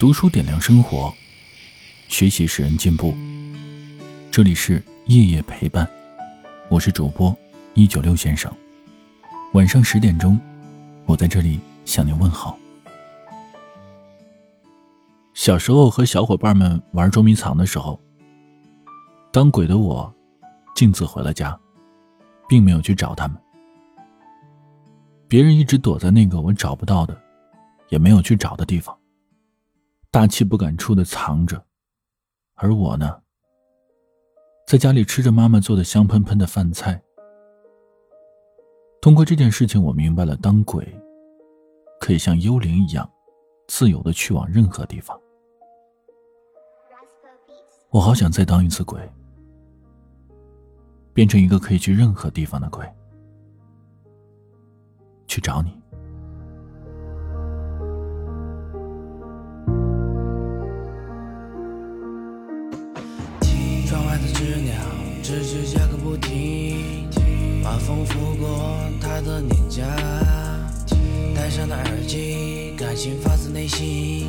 读书点亮生活，学习使人进步。这里是夜夜陪伴，我是主播一九六先生。晚上十点钟，我在这里向你问好。小时候和小伙伴们玩捉迷藏的时候，当鬼的我径自回了家，并没有去找他们。别人一直躲在那个我找不到的，也没有去找的地方，大气不敢出的藏着，而我呢，在家里吃着妈妈做的香喷喷的饭菜。通过这件事情，我明白了，当鬼可以像幽灵一样，自由的去往任何地方。我好想再当一次鬼，变成一个可以去任何地方的鬼。去找你。窗外的知了吱吱叫个不停，晚风拂过他的脸颊，戴上了耳机，感情发自内心，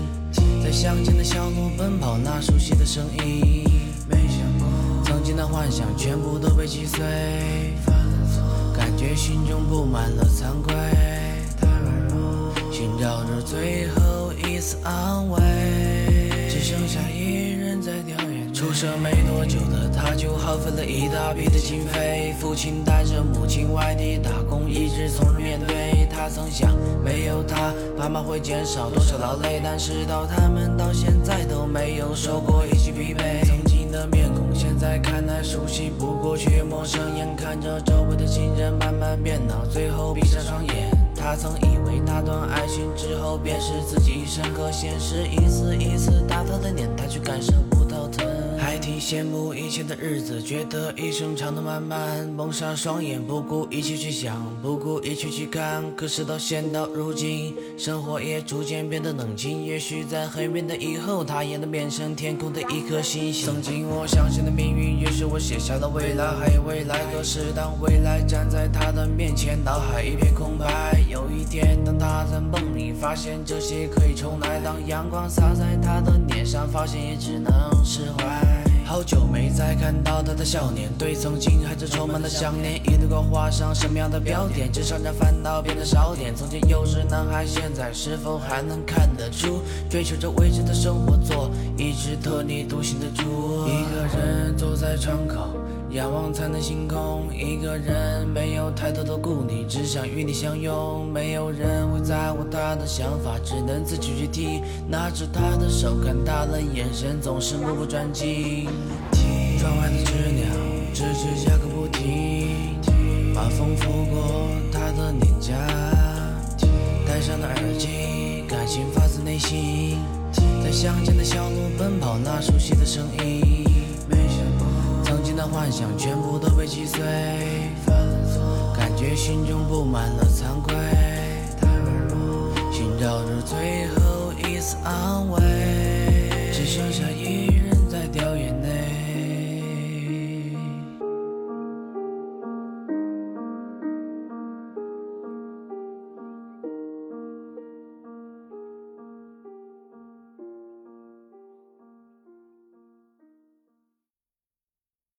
在乡间的小路奔跑，那熟悉的声音，没想过曾经的幻想全部都被击碎。感觉心中布满了惭愧，寻找着最后一丝安慰，眼泪。出生没多久的他，就耗费了一大笔的经费。父亲带着母亲外地打工，一直从容面对。他曾想，没有他，爸妈会减少多少劳累，但是到他们到现在都没有受过一句疲惫。曾经的面孔，现在看来熟悉，不过却陌生。眼看着周围的亲人慢慢变老，最后闭上双眼。他曾以为那段爱情之后便是自己一生，可现实一次一次羡慕以前的日子，觉得一生长得漫漫。蒙上双眼，不顾一切去想，不顾一切去看。可是到现到如今，生活也逐渐变得冷清。也许在很远的以后，它也能变成天空的一颗星星。曾经我相信的命运，也是我写下的未来，还有未来。可是当未来站在他的面前，脑海一片空白。有一天，当他在梦里发现这些可以重来，当阳光洒在他的脸上，发现也只能释怀。好久没再看到他的笑脸，对曾经还是充满了想念。一度够画上什么样的标点，至少让烦恼变得少点。曾经幼稚男孩，现在是否还能看得出，追求着未知的生活，做一只特立独行的猪。一个人坐在窗口。仰望灿烂星空，一个人没有太多的顾虑，只想与你相拥。没有人会在乎他的想法，只能自己去听。拿着他的手，看他的眼神，总是目不转睛。窗外的知了吱吱叫个不停，晚风拂过他的脸颊，戴上了耳机，感情发自内心，在乡间的小路奔跑，那熟悉的声音。幻想全部都被击碎，感觉心中布满了惭愧，寻找着最后一丝安慰，只剩下一人。